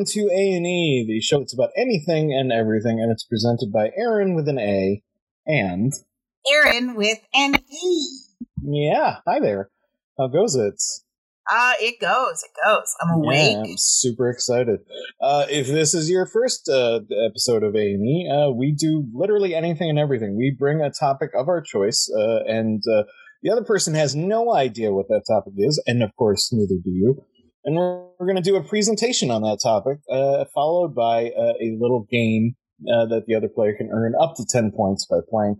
welcome to A and E, the show that's about anything and everything, and it's presented by Aaron with an A and Aaron with an E. Yeah, hi there. How goes it? Uh, it goes, it goes. I'm awake. Yeah, I'm super excited. Uh, if this is your first uh, episode of A and E, uh, we do literally anything and everything. We bring a topic of our choice, uh, and uh, the other person has no idea what that topic is, and of course, neither do you. And we're, we're going to do a presentation on that topic, uh, followed by uh, a little game uh, that the other player can earn up to 10 points by playing.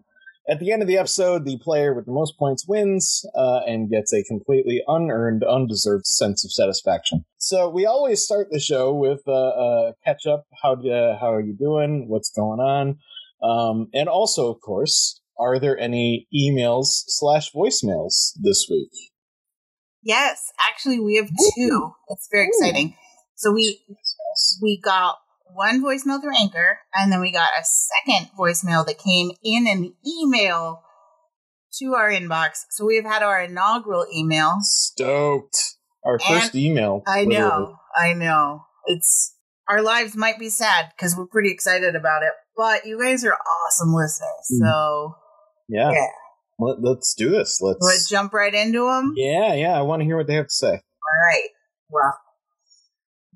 At the end of the episode, the player with the most points wins uh, and gets a completely unearned, undeserved sense of satisfaction. So we always start the show with uh, uh, catch up. How how are you doing? What's going on? Um, and also, of course, are there any emails slash voicemails this week? Yes, actually, we have two. It's very exciting. So we we got one voicemail through Anchor, and then we got a second voicemail that came in an email to our inbox. So we've had our inaugural email. Stoked. Our first email. I literally. know, I know. It's our lives might be sad because we're pretty excited about it, but you guys are awesome listeners. Mm. So Yeah. yeah, Let, let's do this. Let's. let's jump right into them. yeah, yeah. I want to hear what they have to say. All right. Well,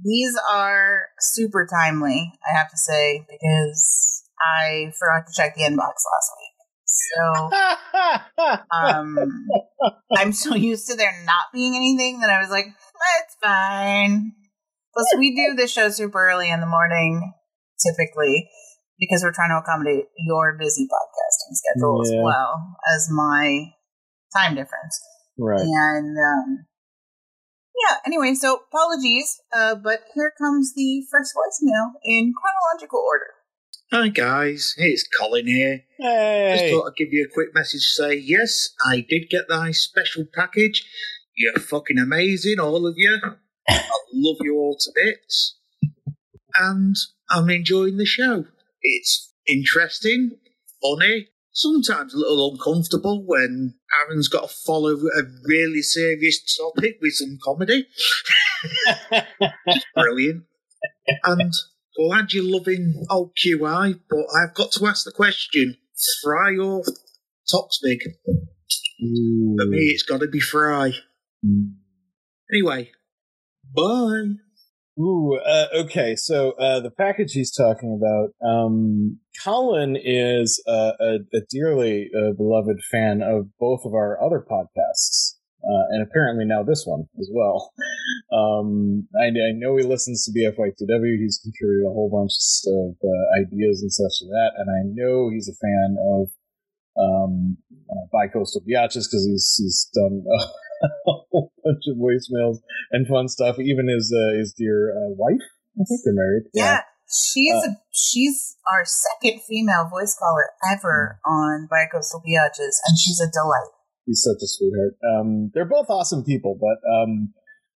these are super timely, I have to say, because I forgot to check the inbox last week. So um, I'm so used to there not being anything that I was like, that's fine. Plus, we do the show super early in the morning, typically, because we're trying to accommodate your busy podcasting schedule as well as my time difference. right. And um, yeah, anyway, so apologies, uh, but here comes the first voicemail in chronological order. Hi guys, it's Colin here. Hey. Just thought I'd give you a quick message to say yes, I did get the special package. You're fucking amazing, all of you. I love you all to bits. And I'm enjoying the show. It's interesting, funny, sometimes a little uncomfortable when Aaron's got to follow a really serious topic with some comedy. Brilliant. And glad you're loving old QI, but I've got to ask the question fry or Toksvig? For me, it's got to be fry. Anyway, bye. Ooh, uh, okay. So uh, the package he's talking about, um, Colin is uh, a, a dearly uh, beloved fan of both of our other podcasts, uh, and apparently now this one as well. Um, I, I know he listens to BFYTW. He's contributed a whole bunch of uh, ideas and such to that, and I know he's a fan of um, uh, Bicoastal Biatches because he's he's done a whole bunch of voicemails and fun stuff. Even his uh, his dear uh, wife, I think they're married. Yeah, she's Uh, a, she's our second female voice caller ever on Bicoastal Biatches, and she's a delight. he's such a sweetheart. Um, they're both awesome people, but um,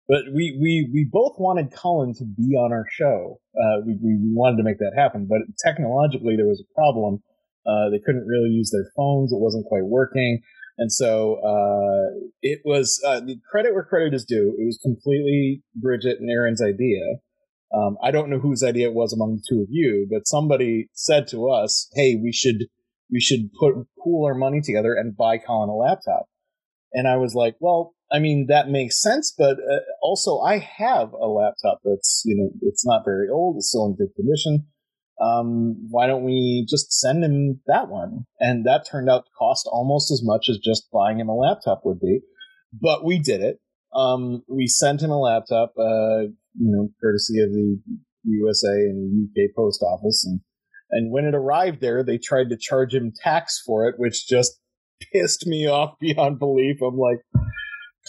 but we, we we both wanted Colin to be on our show. Uh, we we wanted to make that happen, but technologically there was a problem. Uh, they couldn't really use their phones; it wasn't quite working, and so uh, it was uh, the credit where credit is due. It was completely Bridget and Aaron's idea. Um, I don't know whose idea it was among the two of you, but somebody said to us, "Hey, we should we should put pool our money together and buy Colin a laptop." And I was like, "Well, I mean that makes sense, but uh, also I have a laptop that's you know it's not very old, it's still in good condition. Um, why don't we just send him that one?" And that turned out to cost almost as much as just buying him a laptop would be, but we did it. Um, we sent him a laptop, uh, you know, courtesy of the USA and UK post office, and and when it arrived there, they tried to charge him tax for it, which just pissed me off beyond belief. I'm like,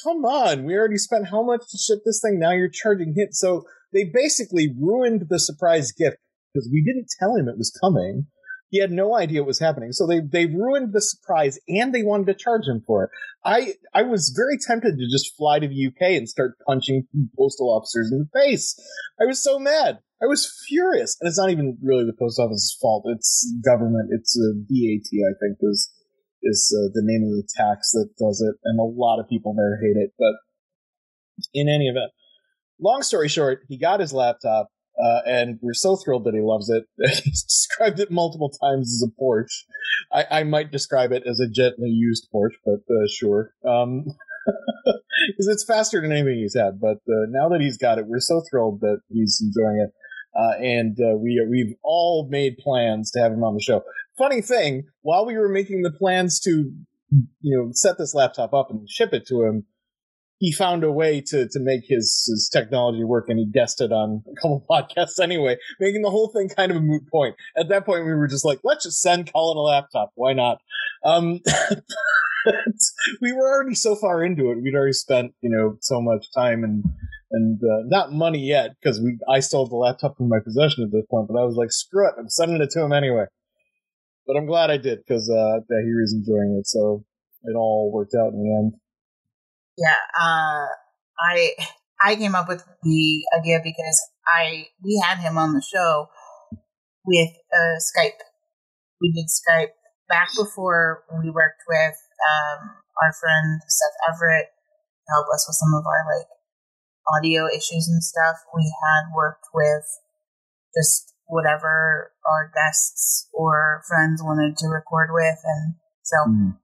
come on, we already spent how much to ship this thing? Now you're charging him. So they basically ruined the surprise gift because we didn't tell him it was coming. He had no idea what was happening. So they they ruined the surprise and they wanted to charge him for it. I I was very tempted to just fly to the UK and start punching postal officers in the face. I was so mad. I was furious. And it's not even really the post office's fault. It's government. It's uh, VAT, I think, is is uh, the name of the tax that does it, and a lot of people there hate it. But in any event, long story short, he got his laptop. Uh, and we're so thrilled that he loves it. He's described it multiple times as a Porsche. I, I might describe it as a gently used Porsche, but uh, sure. Um, because it's faster than anything he's had. But uh, now that he's got it, we're so thrilled that he's enjoying it. Uh, and uh, we we've all made plans to have him on the show. Funny thing, while we were making the plans to, you know, set this laptop up and ship it to him, he found a way to to make his his technology work, and he guessed it on a couple podcasts anyway, making the whole thing kind of a moot point. At that point, we were just like, let's just send Colin a laptop. Why not? Um, we were already so far into it. We'd already spent you know so much time and and uh, not money yet because we I have the laptop in my possession at this point. But I was like, screw it, I'm sending it to him anyway. But I'm glad I did because uh, that he was enjoying it. So it all worked out in the end. Yeah, uh, I I came up with the idea because I we had him on the show with uh, Skype. We did Skype back before we worked with um, our friend Seth Everett to help us with some of our like audio issues and stuff. We had worked with just whatever our guests or friends wanted to record with, and so mm.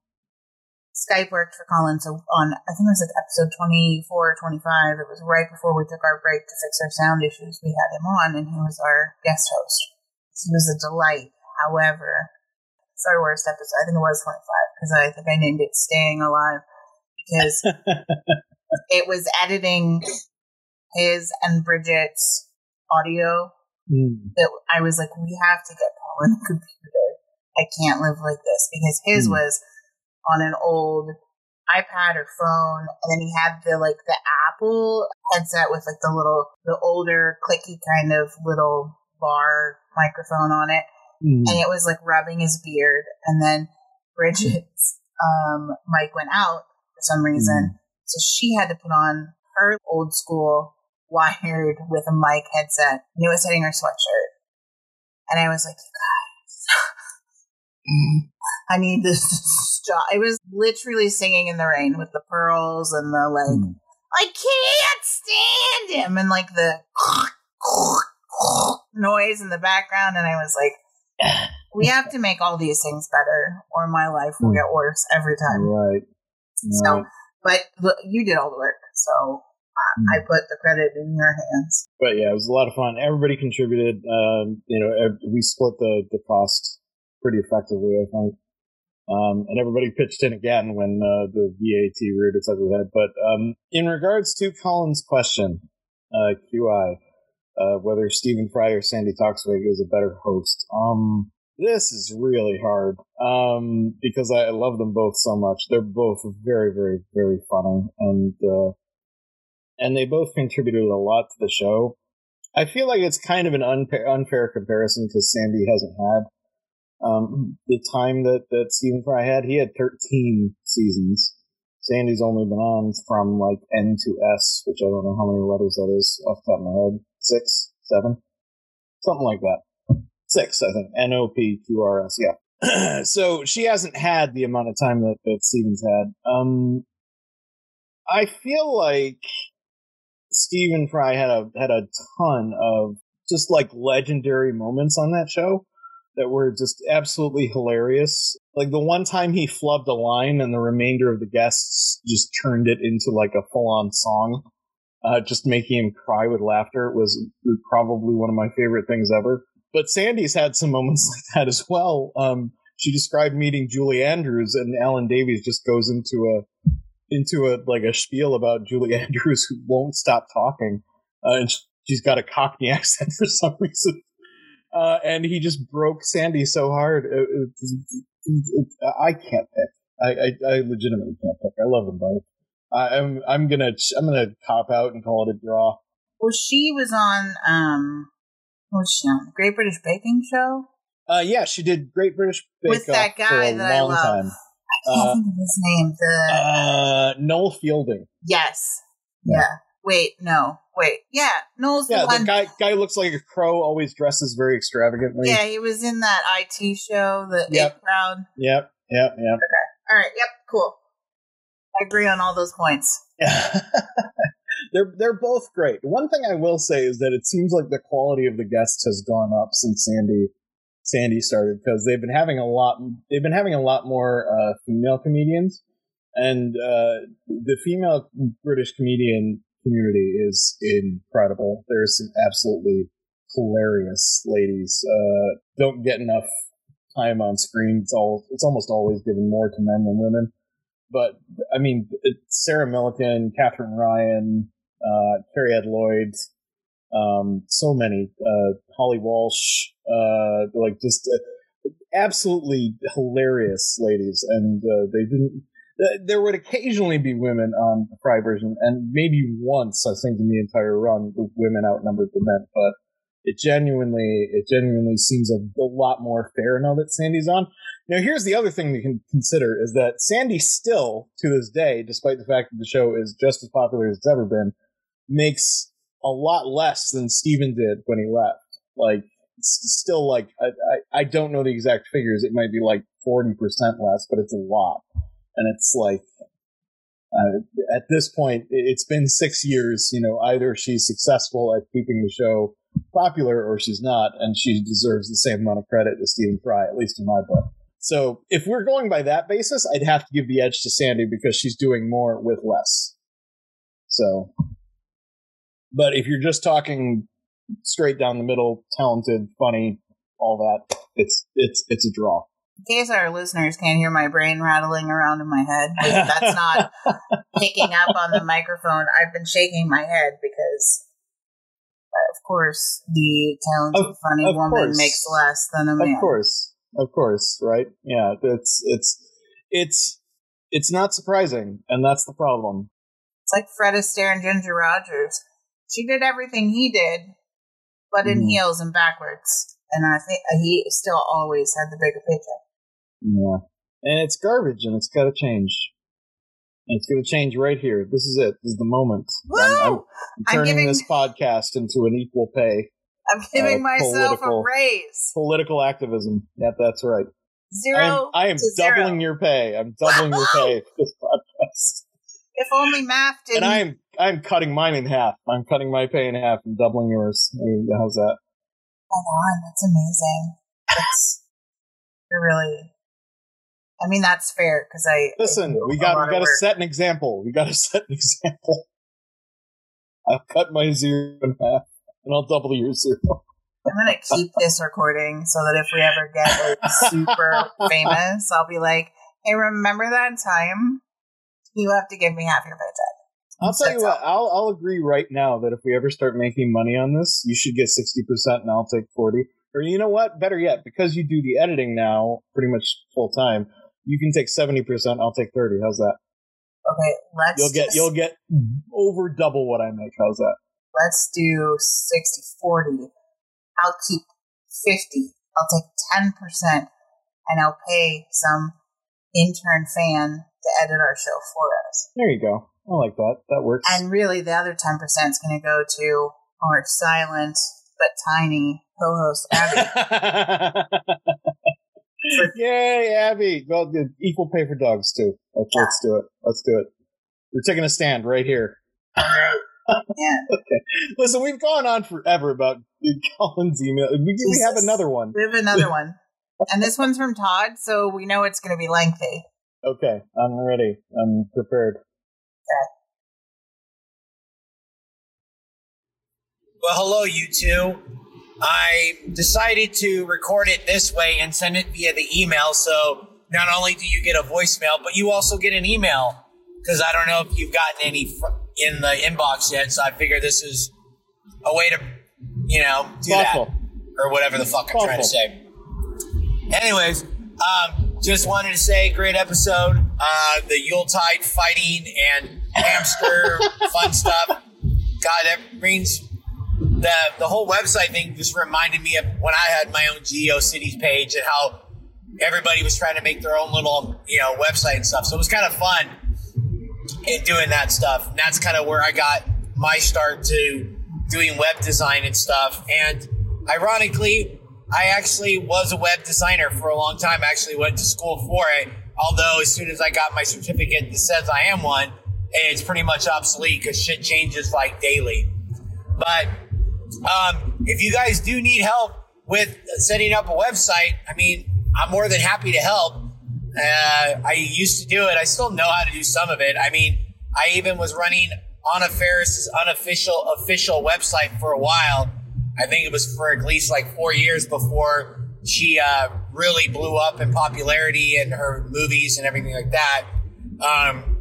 Skype worked for Colin. So on, I think it was like episode 24 or 25, it was right before we took our break to fix our sound issues. We had him on and he was our guest host. He was a delight. However, it's our worst episode. I think it was 25 because I think I named it Staying Alive because it was editing his and Bridget's audio. Mm. That I was like, we have to get Colin a computer. I can't live like this because his mm. was on an old iPad or phone, and then he had the like the Apple headset with like the little the older clicky kind of little bar microphone on it, mm. and it was like rubbing his beard. And then Bridget's um, mic went out for some reason, mm. so she had to put on her old school wired with a mic headset, and it was hitting her sweatshirt. And I was like, you guys. I need this to stop. It was literally singing in the rain with the pearls and the like. Mm. I can't stand him and like the noise in the background, and I was like, we have to make all these things better, or my life will get worse every time. Right. So, but look, you did all the work, so uh, I put the credit in your hands. But yeah, it was a lot of fun. Everybody contributed. Um, you know, we split the the cost pretty effectively, I think. Um, and everybody pitched in again when uh, the VAT reared its ugly head. But um, in regards to Colin's question, uh, QI, uh, whether Stephen Fry or Sandi Toksvig is a better host, um, this is really hard um, because I love them both so much. They're both very, very, very funny, and uh, and they both contributed a lot to the show. I feel like it's kind of an unfair comparison because Sandi hasn't had um, the time that, that Stephen Fry had, he had 13 seasons. Sandi's only been on from like N to S, which I don't know how many letters that is off the top of my head. Six, seven, something like that. Six, I think. N O P Q R S. Yeah. so she hasn't had the amount of time that, that Stephen's had. Um, I feel like Stephen Fry had a had a ton of just like legendary moments on that show that were just absolutely hilarious. Like the one time he flubbed a line and the remainder of the guests just turned it into like a full on song, uh, just making him cry with laughter was probably one of my favorite things ever. But Sandi's had some moments like that as well. Um, she described meeting Julie Andrews and Alan Davies just goes into a into a like a spiel about Julie Andrews who won't stop talking. Uh, and she's got a Cockney accent for some reason uh, and he just broke Sandi so hard. It, it, it, I can't pick. I, I, I, legitimately can't pick. I love them both. I, am I'm, I'm gonna I'm gonna cop out and call it a draw. Well, she was on um, was she on? Great British Baking Show. Uh, yeah, she did Great British Bake with that guy that I love. Time. I can't uh, think of his name. The uh, Noel Fielding. Yes. Yeah. yeah. Wait, no. Wait, yeah, Noel's yeah, the one. Guy guy looks like a crow. Always dresses very extravagantly. Yeah, he was in that IT show, the yep. Crowd. Yep, yep, yep. Okay, all right, yep, cool. I agree on all those points. they're they're both great. One thing I will say is that it seems like the quality of the guests has gone up since Sandi Sandi started because they've been having a lot they've been having a lot more uh, female comedians, and uh, the female British comedian community is incredible. There's some absolutely hilarious ladies. Uh, don't get enough time on screen. It's all it's almost always given more to men than women. But I mean, Sarah Millican, Katherine Ryan, uh, Cariad Lloyd, um, so many, uh, Holly Walsh, uh, like just uh, absolutely hilarious ladies. And, uh, they didn't, there would occasionally be women on the Fry version, and maybe once, I think, in the entire run, the women outnumbered the men. But it genuinely, it genuinely seems a, lot more fair now that Sandi's on. Now, here's the other thing you can consider is that Sandy still, to this day, despite the fact that the show is just as popular as it's ever been, makes a lot less than Stephen did when he left. Like, still like, I, I, I don't know the exact figures. It might be like 40% less, but it's a lot. And it's like, uh, at this point, it's been six years. You know, either she's successful at keeping the show popular or she's not, and she deserves the same amount of credit as Stephen Fry, at least in my book. So if we're going by that basis, I'd have to give the edge to Sandi because she's doing more with less. So, but if you're just talking straight down the middle, talented, funny, all that, it's it's it's a draw. In case our listeners can't hear my brain rattling around in my head, that's not picking up on the microphone. I've been shaking my head because, of course, the talented, of, funny of woman course. makes less than a man. Of course, of course, right? Yeah, it's it's it's it's not surprising, and that's the problem. It's like Fred Astaire and Ginger Rogers. She did everything he did, but in mm. heels and backwards, and I think he still always had the bigger picture. Yeah, and it's garbage, and it's got to change. And it's going to change right here. This is it. This is the moment. I'm, I'm, turning I'm giving... this podcast into an equal pay I'm giving uh, myself a raise. Political activism. Yeah, that's right. Zero. I am, I am doubling zero. your pay. I'm doubling your pay for this podcast. If only math didn't. And I'm I'm cutting mine in half. I'm cutting my pay in half and doubling yours. How's that? Hold on, that's amazing. That's you're really. I mean, that's fair because I listen. I we got we got to set an example. We got to set an example. I'll cut my zero in half and I'll double your zero. I'm gonna keep this recording so that if we ever get like super famous, I'll be like, "Hey, remember that time? You have to give me half your paycheck." I'll tell you what. I'll I'll agree right now that if we ever start making money on this, you should get sixty percent, and I'll take forty. Or you know what? Better yet, because you do the editing now pretty much full time, you can take seventy percent. I'll take thirty. How's that? Okay, let's. You'll get just... you'll get over double what I make. How's that? let's do 60 40. I'll keep 50. I'll take 10% and I'll pay some intern fan to edit our show for us. There you go. I like that. That works. And really, the other 10% is going to go to our silent but tiny co host, Abby. Yay, Abby. Well, equal pay for dogs, too. Let's, yeah. let's do it. Let's do it. We're taking a stand right here. Yeah. okay. Listen, we've gone on forever about Colin's email. We, we have another one. We have another one. and this one's from Todd, so we know it's going to be lengthy. Okay, I'm ready. I'm prepared. Okay. Well, hello, you two. I decided to record it this way and send it via the email. So not only do you get a voicemail, but you also get an email. Because I don't know if you've gotten any fr- in the inbox yet, so I figure this is a way to, you know, do Thoughtful. that or whatever the fuck I'm trying to say. Anyways, um, just wanted to say, great episode. Uh, the Yuletide fighting and hamster fun stuff. God, that brings the the whole website thing just reminded me of when I had my own GeoCities page and how everybody was trying to make their own little you know website and stuff. So it was kind of fun in doing that stuff. And that's kind of where I got my start to doing web design and stuff. And ironically, I actually was a web designer for a long time. I actually went to school for it. Although as soon as I got my certificate that says I am one, it's pretty much obsolete because shit changes like daily. But um, if you guys do need help with setting up a website, I mean, I'm more than happy to help. Uh, I used to do it. I still know how to do some of it. I mean, I even was running Anna Faris's unofficial official website for a while. I think it was for at least like four years before she uh, really blew up in popularity and her movies and everything like that. Um,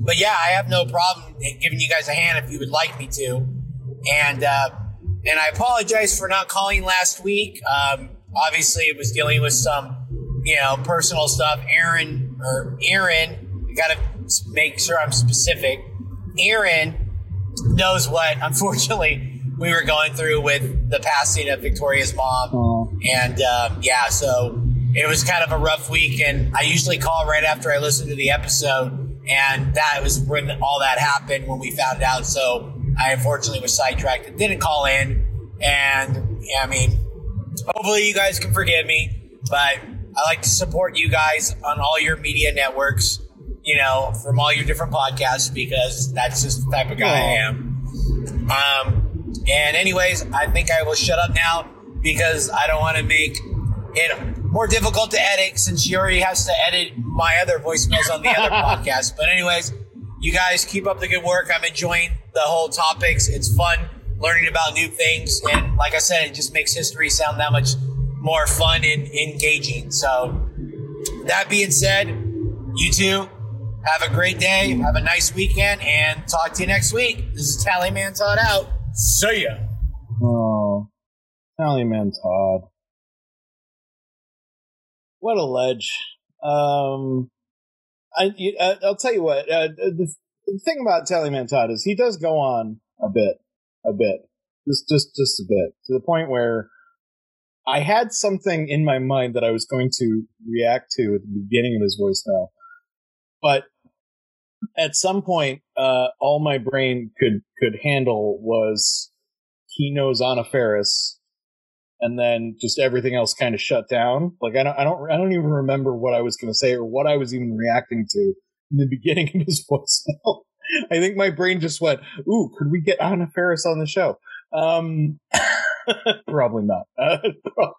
but yeah, I have no problem giving you guys a hand if you would like me to. And uh, and I apologize for not calling last week. Um, obviously, it was dealing with some you know personal stuff. Aaron or Aaron, got to make sure I'm specific. Aaron knows what, unfortunately, we were going through with the passing of Victoria's mom. Oh. And um, yeah, so it was kind of a rough week. And I usually call right after I listen to the episode. And that was when all that happened when we found out. So I unfortunately was sidetracked and didn't call in. And yeah, I mean, hopefully you guys can forgive me. But I like to support you guys on all your media networks, you know, from all your different podcasts because that's just the type of guy I am. Um, and anyways, I think I will shut up now because I don't want to make it more difficult to edit since she already has to edit my other voicemails on the other podcast. But anyways, you guys keep up the good work. I'm enjoying the whole topics. It's fun learning about new things. And like I said, it just makes history sound that much more fun and engaging. So that being said, you two have a great day. Have a nice weekend and talk to you next week. This is Tallyman Todd out. See ya. Oh, Tallyman Todd. What a ledge. Um, I, you- uh, I'll tell you what. Uh, the, the thing about Tallyman Todd is he does go on a bit, a bit, just just just a bit, to the point where I had something in my mind that I was going to react to at the beginning of his voicemail, but at some point, uh, all my brain could could handle was he knows Anna Faris, and then just everything else kind of shut down. Like I don't, I don't, I don't even remember what I was going to say or what I was even reacting to in the beginning of his voicemail. I think my brain just went, "Ooh, could we get Anna Faris on the show?" Um, probably not.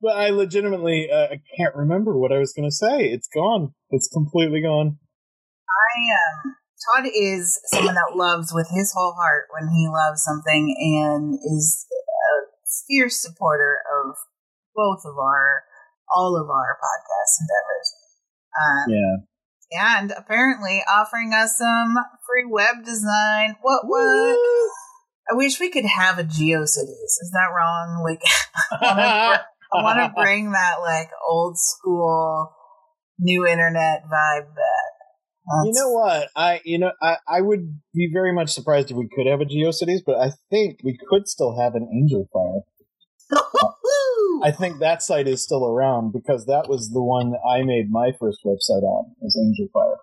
But I legitimately, uh, I can't remember what I was going to say. It's gone. It's completely gone. I um Todd is someone that loves with his whole heart when he loves something and is a fierce supporter of both of our all of our podcast endeavors. Um, Yeah. and apparently offering us some free web design. What what? I wish we could have a GeoCities. Is that wrong? Like I want to bring that like old school new internet vibe back. You know what? I you know I, I would be very much surprised if we could have a GeoCities, but I think we could still have an Angelfire. I think that site is still around because that was the one that I made my first website on was Angelfire.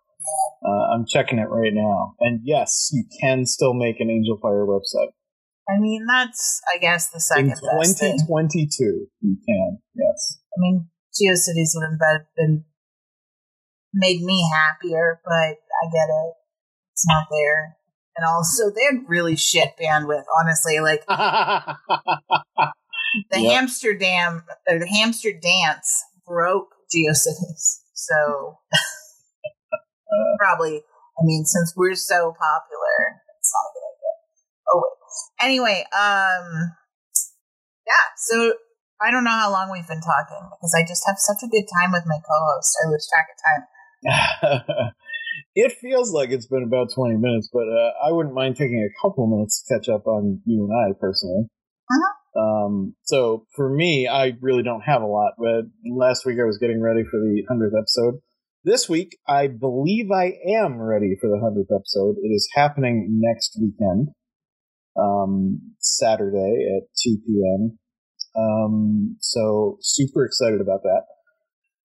Uh, I'm checking it right now, and yes, you can still make an Angelfire website I mean, that's I guess the in second best thing. 2022. You can, yes. I mean, GeoCities would have been made me happier, but I get it. It's not there. And also, they had really shit bandwidth. Honestly, like the Yep. hamster dam or the hamster dance broke GeoCities. So probably, I mean, since we're so popular, it's not a good idea. Oh wait. Anyway, um, yeah. So I don't know how long we've been talking because I just have such a good time with my co-host. I lose track of time. it feels like it's been about 20 minutes, but uh, I wouldn't mind taking a couple minutes to catch up on you and I personally. Um, so for me, I really don't have a lot, but last week I was getting ready for the 100th episode. This week, I believe I am ready for the 100th episode. It is happening next weekend, um, Saturday at 2 p.m. Um, so super excited about that.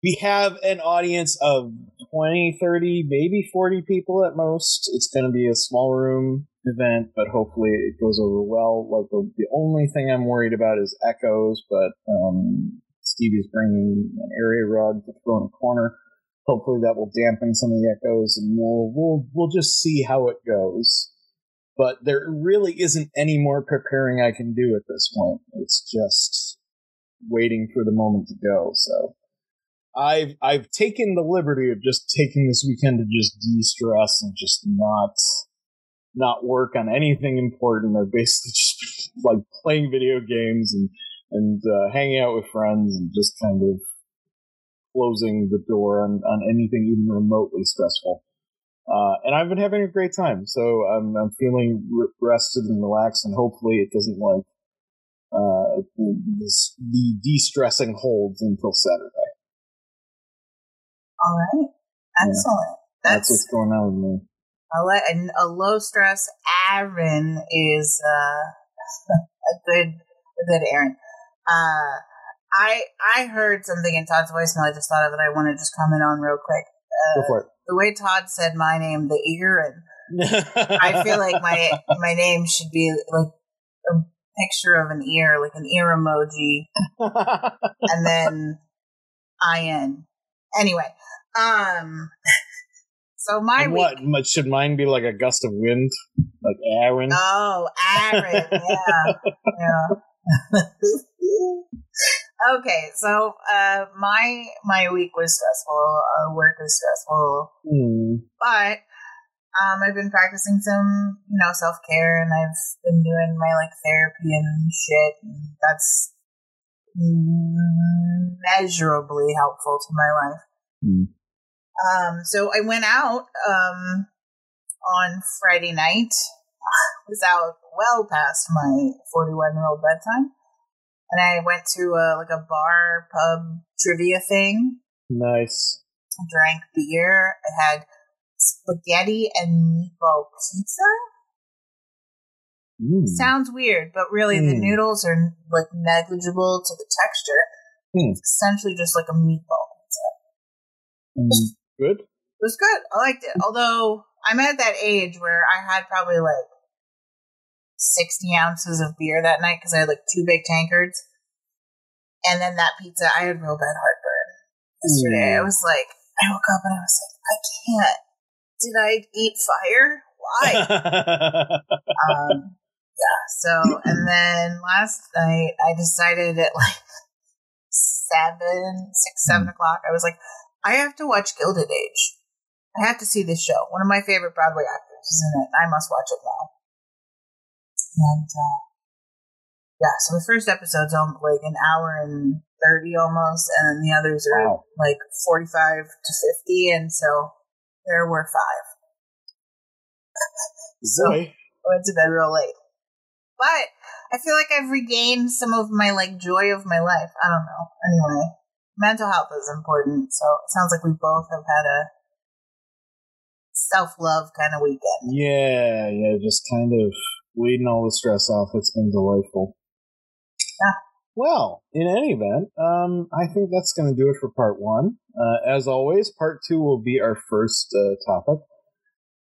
We have an audience of 20, 30, maybe 40 people at most. It's going to be a small room event, but hopefully it goes over well. Like the, the only thing I'm worried about is echoes, but um, Stevie's bringing an area rug to throw in a corner. hopefully that will dampen some of the echoes, and we'll we'll we'll just see how it goes. But there really isn't any more preparing I can do at this point. It's just waiting for the moment to go. So I've I've taken the liberty of just taking this weekend to just de-stress and just not not work on anything important. I've basically just like playing video games and and uh, hanging out with friends and just kind of closing the door on, on anything even remotely stressful. Uh, and I've been having a great time, so I'm, I'm feeling rested and relaxed, and hopefully it doesn't like uh, this, the de-stressing holds until Saturday. All right, excellent. Yeah. That's, That's, what's going on with me. A, le- a low stress Aaron is uh, a good a good Aaron. Uh, I I heard something in Todd's voicemail. I just thought of it. I want to just comment on real quick. Uh, Go for it. The way Todd said my name, the ear, I feel like my my name should be like a picture of an ear, like an ear emoji, and then in. Anyway, um, so my and what week, should mine be like a gust of wind, like Aaron? Oh, Aaron, yeah, yeah. Okay, so uh, my my week was stressful. Uh, work was stressful, mm. but um, I've been practicing some, you know, self care, and I've been doing my like therapy and shit. And that's measurably helpful to my life. Mm. Um, so I went out um, on Friday night. I was out well past my forty-one year old bedtime and I went to a, like a bar pub trivia thing. Nice. I drank beer. I had spaghetti and meatball pizza. Mm. Sounds weird, but really mm. the noodles are like negligible to the texture. Mm. It's essentially just like a meatball pizza. Good. It was good. I liked it. Although I'm at that age where I had probably like 60 ounces of beer that night because I had like two big tankards. And then that pizza, I had real bad heartburn yesterday. Mm. I was like, I woke up and I was like, I can't. Did I eat fire? Why? um, yeah. So, and then last night I decided at like seven, six, seven o'clock, I was like, I have to watch Gilded Age. I have to see this show. One of my favorite Broadway actors is in it. I must watch it now. And uh, yeah, so the first episode's on like an hour and thirty almost, and then the others are wow. like forty-five to fifty, and so there were five. so I went to bed real late, but I feel like I've regained some of my like joy of my life. I don't know. Anyway, mental health is important, so it sounds like we both have had a self love kind of weekend. Yeah, yeah, just kind of weeding all the stress off. It's been delightful. Yeah. Well, in any event, um, I think that's going to do it for part one. Uh, as always, part two will be our first uh, topic.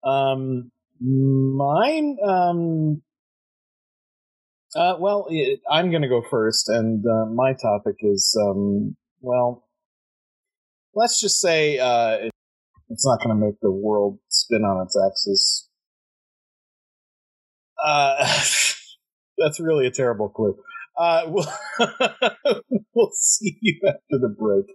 Um, mine, um, uh, well, it, I'm going to go first, and uh, my topic is, um, well, let's just say uh, it, it's not going to make the world spin on its axis uh, that's really a terrible clue. Uh, we'll, we'll see you after the break.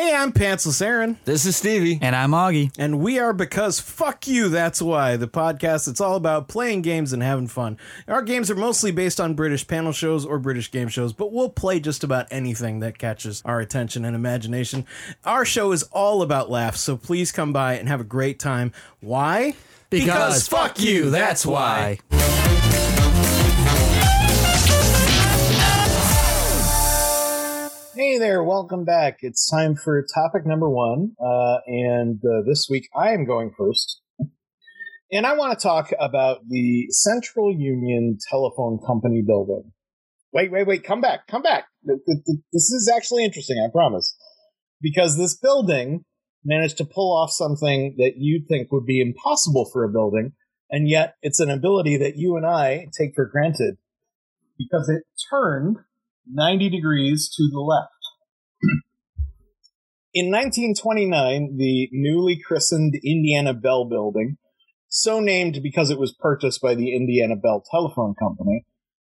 Hey, I'm Pantsless Aaron. This is Stevie. And I'm Augie. And we are because fuck you, that's why. The podcast that's all about playing games and having fun. Our games are mostly based on British panel shows or British game shows, but we'll play just about anything that catches our attention and imagination. Our show is all about laughs, so please come by and have a great time. Why? Because, because fuck you, that's why. Hey there, welcome back. It's time for topic number one. Uh, and uh, this week I am going first. And I want to talk about the Central Union Telephone Company building. Wait, wait, wait, come back, come back. This is actually interesting, I promise. Because this building managed to pull off something that you'd think would be impossible for a building, and yet it's an ability that you and I take for granted because it turned 90 degrees to the left. In 1929, the newly christened Indiana Bell Building, so named because it was purchased by the Indiana Bell Telephone Company,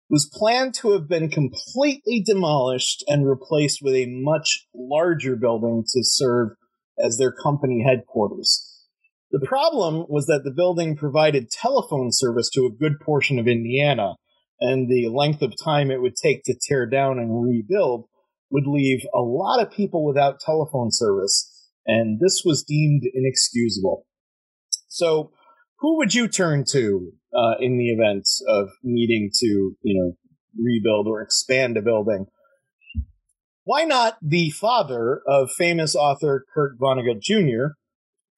was planned to have been completely demolished and replaced with a much larger building to serve as their company headquarters. The problem was that the building provided telephone service to a good portion of Indiana, and the length of time it would take to tear down and rebuild would leave a lot of people without telephone service, and this was deemed inexcusable. So, who would you turn to uh, in the event of needing to, you know, rebuild or expand a building? Why not the father of famous author Kurt Vonnegut Jr.,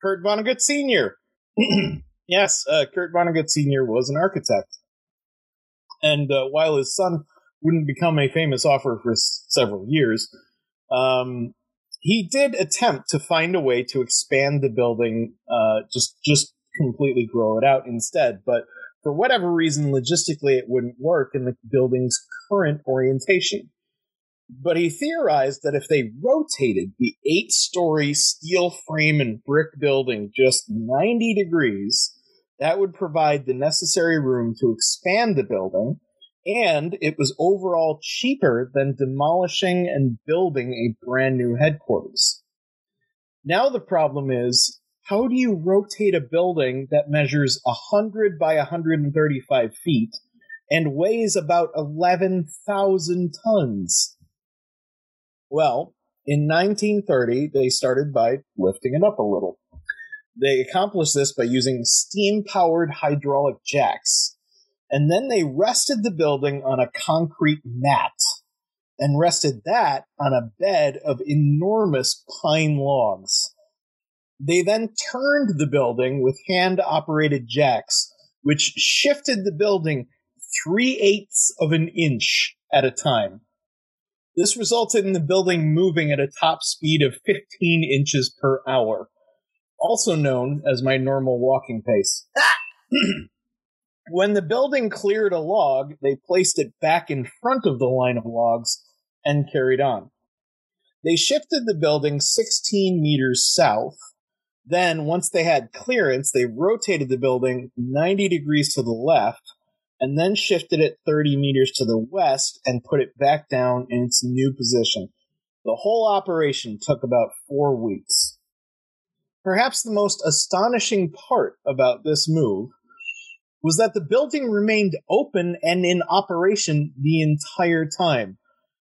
Kurt Vonnegut Sr.? yes, uh, Kurt Vonnegut Sr. was an architect. And uh, while his son wouldn't become a famous author for s- several years, um, he did attempt to find a way to expand the building, uh, just just completely grow it out instead. But for whatever reason, logistically, it wouldn't work in the building's current orientation. But he theorized that if they rotated the eight story steel frame and brick building just 90 degrees, that would provide the necessary room to expand the building, and it was overall cheaper than demolishing and building a brand new headquarters. Now the problem is how do you rotate a building that measures 100 by 135 feet and weighs about 11,000 tons? Well, in 1930, they started by lifting it up a little. They accomplished this by using steam powered hydraulic jacks. And then they rested the building on a concrete mat and rested that on a bed of enormous pine logs. They then turned the building with hand operated jacks, which shifted the building three eighths of an inch at a time. This resulted in the building moving at a top speed of 15 inches per hour, also known as my normal walking pace. when the building cleared a log, they placed it back in front of the line of logs and carried on. They shifted the building 16 meters south. Then, once they had clearance, they rotated the building 90 degrees to the left and then shifted it 30 meters to the west and put it back down in its new position. The whole operation took about four weeks. Perhaps the most astonishing part about this move was that the building remained open and in operation the entire time.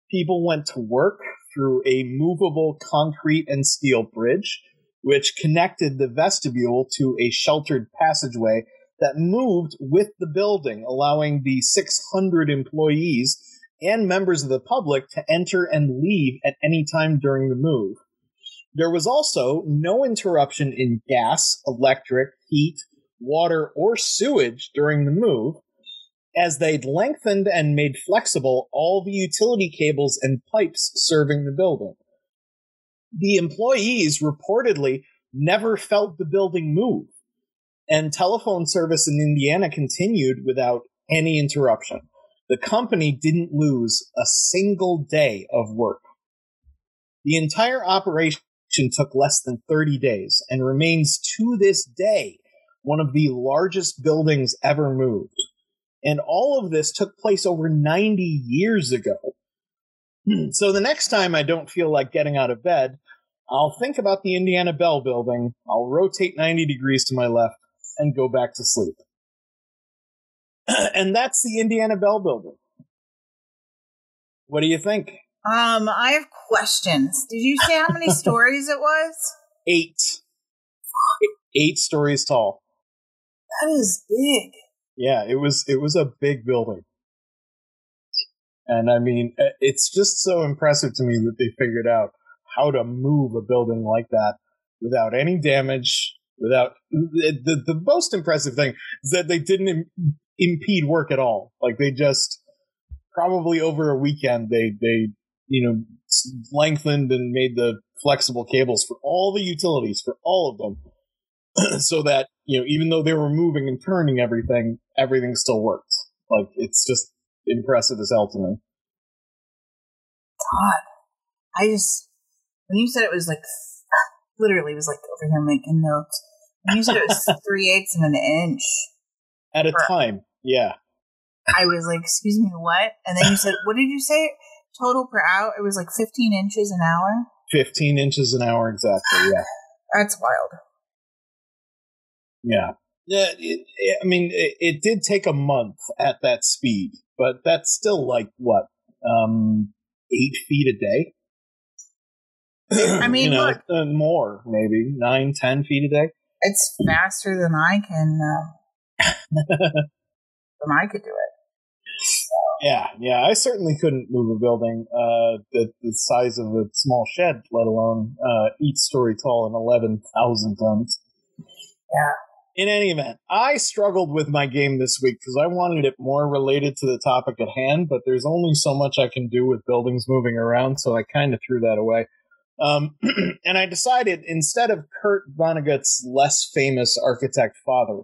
People went to work through a movable concrete and steel bridge, which connected the vestibule to a sheltered passageway that moved with the building, allowing the 600 employees and members of the public to enter and leave at any time during the move. There was also no interruption in gas, electric, heat, water, or sewage during the move, as they'd lengthened and made flexible all the utility cables and pipes serving the building. The employees reportedly never felt the building move, and telephone service in Indiana continued without any interruption. The company didn't lose a single day of work. The entire operation took less than 30 days and remains to this day one of the largest buildings ever moved. And all of this took place over 90 years ago. so the next time I don't feel like getting out of bed, I'll think about the Indiana Bell building, I'll rotate 90 degrees to my left, and go back to sleep. and that's the Indiana Bell building. What do you think? Um, I have questions. Did you say how many stories it was? Eight. Eight stories tall. That is big. Yeah, it was it was a big building. And I mean, eh, it's just so impressive to me that they figured out how to move a building like that without any damage, without the the, the most impressive thing is that they didn't Im- impede work at all. Like they just probably over a weekend they they you know lengthened and made the flexible cables for all the utilities for all of them so that you know even though they were moving and turning everything everything still worked like it's just impressive as hell to me. God, I just when you said it was like literally was like over here making notes. When you said it was three eighths of an inch, At a time, yeah. I was like, "Excuse me, what?" And then you said, "What did you say? Total per hour? It was like fifteen inches an hour. 15 inches an hour exactly, yeah. That's wild." Yeah. Yeah, it, it- I mean, it, it did take a month at that speed, but that's still like what, um, eight feet a day. I mean, you know, look. uh, more maybe nine, ten feet a day. It's faster than I can. Um, than I could do it. Yeah, yeah. I certainly couldn't move a building uh, the, the size of a small shed, let alone uh, each story tall and eleven thousand tons. Yeah. In any event, I struggled with my game this week because I wanted it more related to the topic at hand, but there's only so much I can do with buildings moving around, so I kind of threw that away. Um, and I decided instead of Kurt Vonnegut's less famous architect father,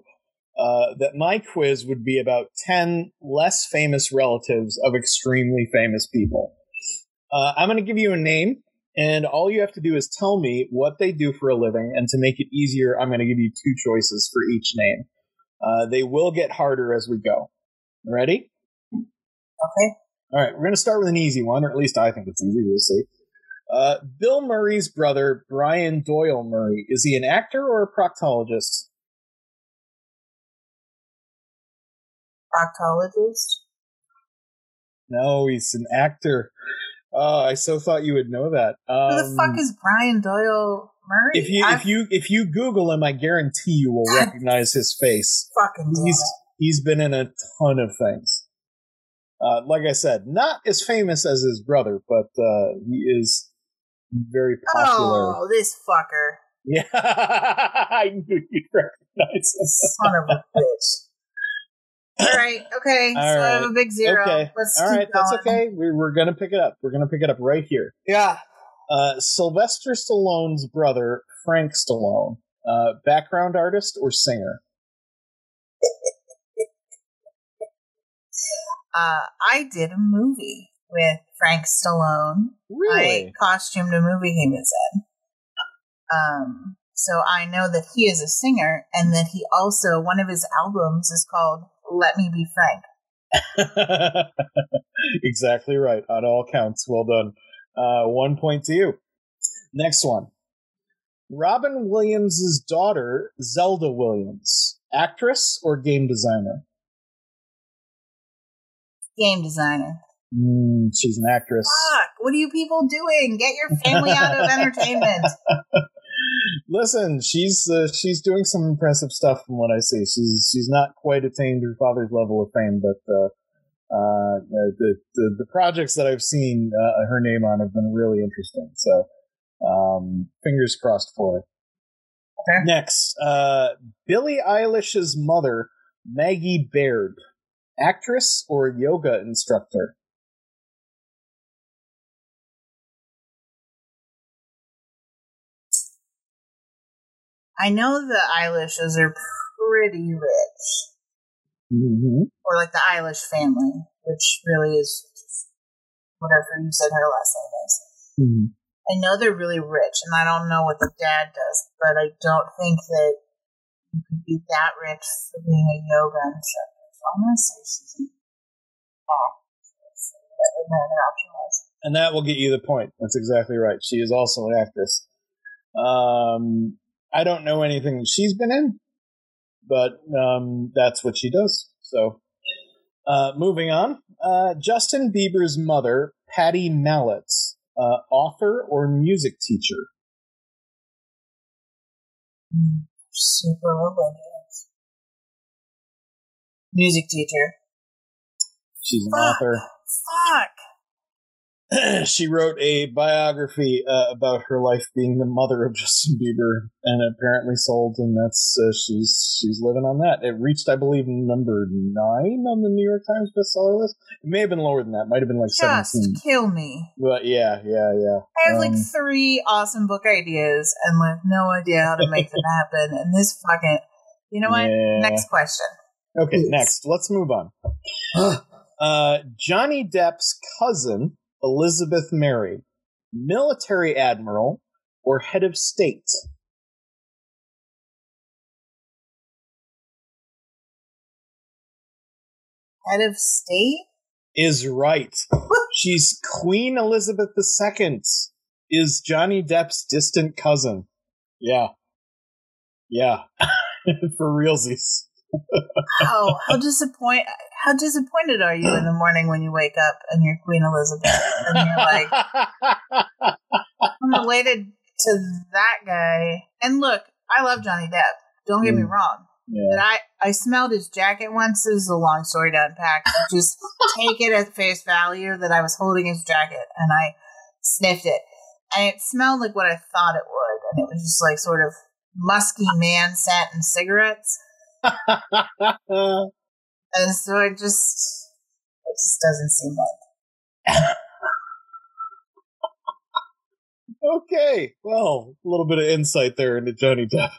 uh, that my quiz would be about 10 less famous relatives of extremely famous people. Uh, I'm going to give you a name, and all you have to do is tell me what they do for a living. And to make it easier, I'm going to give you two choices for each name. Uh, they will get harder as we go. Ready? Okay. All right, we're going to start with an easy one, or at least I think it's easy. We'll see. Uh, Bill Murray's brother, Brian Doyle Murray, is he an actor or a proctologist? Proctologist. No, he's an actor. Oh, I so thought you would know that. Um, Who the fuck is Brian Doyle Murray? if you I if you if you Google him, I guarantee you will recognize his face. fucking He's he's been in a ton of things. Uh, like I said, not as famous as his brother, but uh, he is very popular. Oh, this fucker. Yeah, I knew you'd recognize him. Son of a bitch. All right, okay. All so I have a big zero. Okay, Let's all keep right, that's okay. We're we're gonna pick it up. We're gonna pick it up right here. Yeah. Uh, Sylvester Stallone's brother, Frank Stallone, uh, background artist or singer? Uh, I did a movie with Frank Stallone. Really? I costumed a movie he was in. Um, so I know that he is a singer, and that he also one of his albums is called "Let Me Be Frank." exactly right. On all counts. Well done. Uh, one point to you. Next one. Robin Williams' daughter, Zelda Williams, actress or game designer? Game designer. Mm, she's an actress. Fuck! What are you people doing? Get your family out of entertainment. Listen, she's uh, she's doing some impressive stuff from what I see. She's she's not quite attained her father's level of fame, but uh, uh, the, the the projects that I've seen uh, her name on have been really interesting. So, um, fingers crossed for her. Okay. Next, uh, Billie Eilish's mother, Maggie Baird, actress or yoga instructor? I know the Eilishes are pretty rich, Mm-hmm. or like the Eilish family, which really is whatever you said her last name is. Mm-hmm. I know they're really rich, and I don't know what the dad does, but I don't think that you could be that rich for being a yoga instructor. So I'm gonna say she's an so whatever my other option was. and that will get you the point. That's exactly right. She is also an actress. Um, I don't know anything she's been in, but um, that's what she does. So, uh, moving on. Uh, Justin Bieber's mother, Pattie Mallette, uh, author or music teacher? Super religious. Music teacher. She's an Fuck. author. Fuck. she wrote a biography uh, about her life being the mother of Justin Bieber, and apparently sold, and that's uh, she's she's living on that. It reached, I believe, number nine on the New York Times bestseller list. It may have been lower than that. Might have been like Just seventeen. kill me. But yeah, yeah, yeah. I have like Um, three awesome book ideas and like no idea how to make them happen. And this fucking, you know what? yeah. Next question. Okay, please. next. Let's move on. Uh, Johnny Depp's cousin, Elizabeth Mary, military admiral, or head of state? Head of state? Is right. She's Queen Elizabeth II. Is Johnny Depp's distant cousin. Yeah. Yeah. For realsies. How how disappoint how disappointed are you in the morning when you wake up and you're Queen Elizabeth and you're like I'm related to that guy. And look, I love Johnny Depp. Don't get me Mm. wrong. yeah. But I, I smelled his jacket once. This is a long story to unpack. Just take it at face value that I was holding his jacket and I sniffed it. And it smelled like what I thought it would. And it was just like sort of musky man scent and cigarettes. And so it just, it just doesn't seem like. okay. Well, a little bit of insight there into Johnny Depp.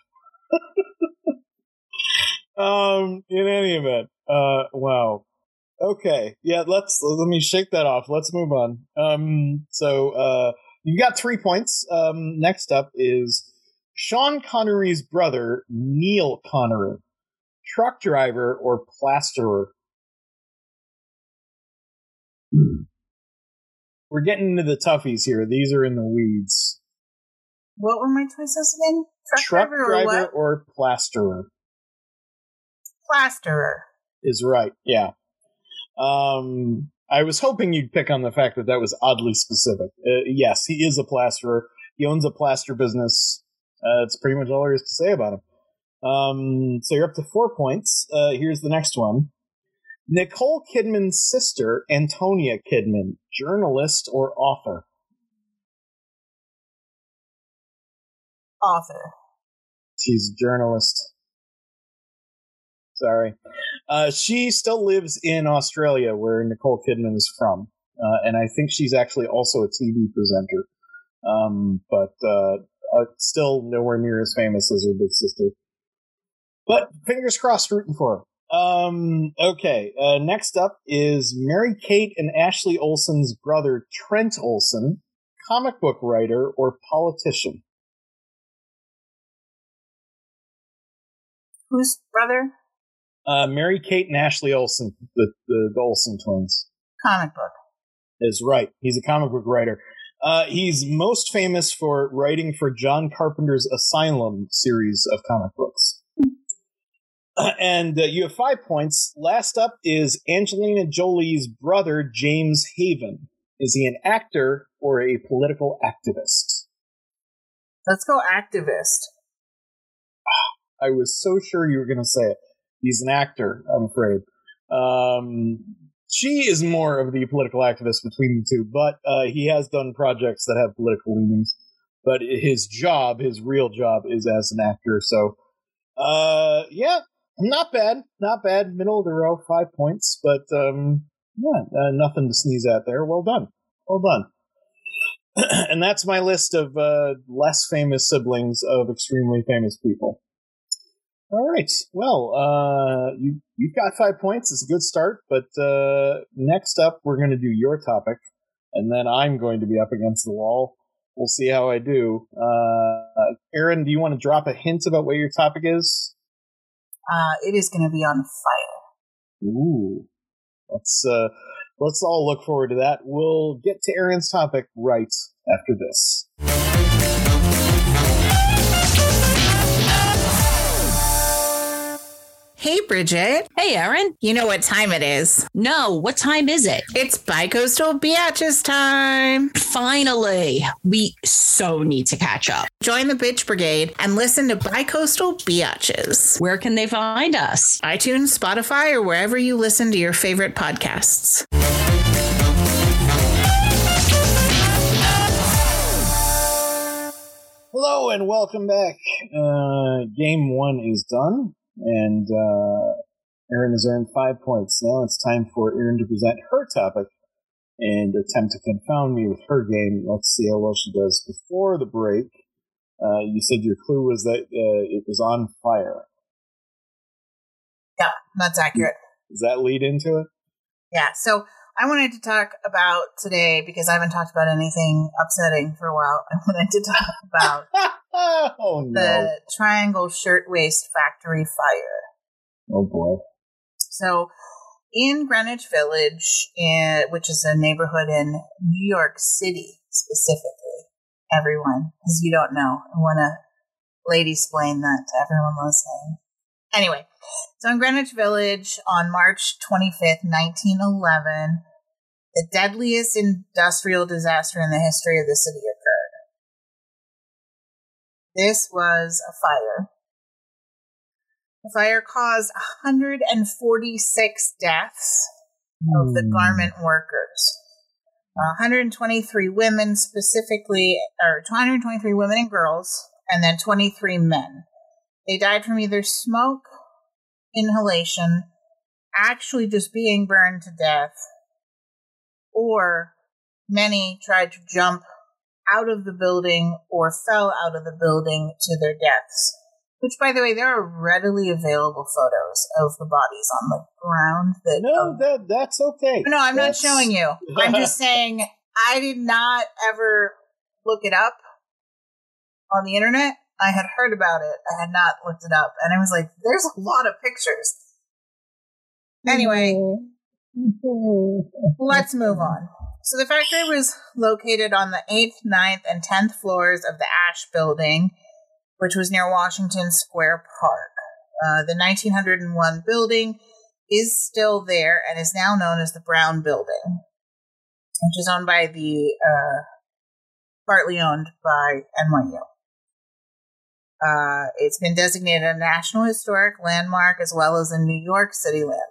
um, in any event, uh, wow. Okay. Yeah, let's, let me shake that off. Let's move on. Um, so, uh, you got three points. Um, next up is Sean Connery's brother, Neil Connery. Truck driver or plasterer? We're getting into the toughies here. These are in the weeds. What were my choices again? Truck, Truck driver, driver or what? or plasterer Plasterer. is right. Yeah. Um, I was hoping you'd pick on the fact that that was oddly specific. Uh, yes, he is a plasterer. He owns a plaster business. Uh, that's pretty much all there is to say about him. Um, so you're up to four points. Uh, here's the next one. Nicole Kidman's sister, Antonia Kidman, journalist or author? Author. She's a journalist. Sorry. Uh, she still lives in Australia, where Nicole Kidman is from. Uh, and I think she's actually also a TV presenter. Um, but uh, uh, still nowhere near as famous as her big sister. But fingers crossed, rooting for her. Um, okay, uh, next up is Mary Kate and Ashley Olsen's brother, Trent Olsen, comic book writer or politician. Whose brother? Uh, Mary Kate and Ashley Olsen, the, the, the Olsen twins, Comic book. is right. He's a comic book writer. Uh, he's most famous for writing for John Carpenter's Asylum series of comic books. And uh, you have five points. Last up is Angelina Jolie's brother, James Haven. Is he an actor or a political activist? Let's go activist. I was so sure you were going to say it. He's an actor, I'm afraid. Um, she is more of the political activist between the two, but uh, he has done projects that have political leanings. But his job, his real job, is as an actor. So, uh, yeah, not bad, not bad. Middle of the row, five points, but um, yeah, uh, nothing to sneeze at there. Well done, well done. and that's my list of uh, less famous siblings of extremely famous people. All right. Well, uh, you you've got five points. It's a good start. But uh, next up, we're going to do your topic, and then I'm going to be up against the wall. We'll see how I do. Uh, Aaron, do you want to drop a hint about what your topic is? Uh, it is going to be on fire. Ooh, let's uh, let's all look forward to that. We'll get to Aaron's topic right after this. Hey, Bridget. Hey, Aaron. You know what time it is? No, what time is it? It's Bicoastal Biatches time. Finally, we so need to catch up. Join the Bitch Brigade and listen to Bicoastal Biatches. Where can they find us? iTunes, Spotify, or wherever you listen to your favorite podcasts. Hello and welcome back. Uh, game one is done, and uh, Erin has earned five points. Now it's time for Erin to present her topic and attempt to confound me with her game. Let's see how well she does. Before the break, uh, you said your clue was that uh, it was on fire. Yeah, that's accurate. Does that lead into it? Yeah. So I wanted to talk about today because I haven't talked about anything upsetting for a while. I wanted to talk about oh no! the Triangle Shirtwaist Factory fire. Oh boy! So, in Greenwich Village, in, which is a neighborhood in New York City specifically, everyone, because you don't know, I want to lady explain that to everyone listening. Anyway, so in Greenwich Village on March 25th, 1911, the deadliest industrial disaster in the history of the city occurred. This was a fire. The fire caused 146 deaths of the Hmm. garment workers. 123 women specifically, or 223 women and girls, and then 23 men. They died from either smoke, inhalation, actually just being burned to death, or many tried to jump out of the building or fell out of the building to their deaths. Which, by the way, there are readily available photos of the bodies on the ground. That No, um, that that's okay. no, I'm not showing you. I'm just saying I did not ever look it up on the internet. I had heard about it. I had not looked it up. And I was like, there's a lot of pictures. Anyway, let's move on. So the factory was located on the 8th, 9th, and 10th floors of the Asch Building, which was near Washington Square Park. Uh, the 1901 building is still there and is now known as the Brown Building, which is owned by the, uh, partly owned by NYU. Uh, it's been designated a National Historic Landmark as well as a New York City landmark.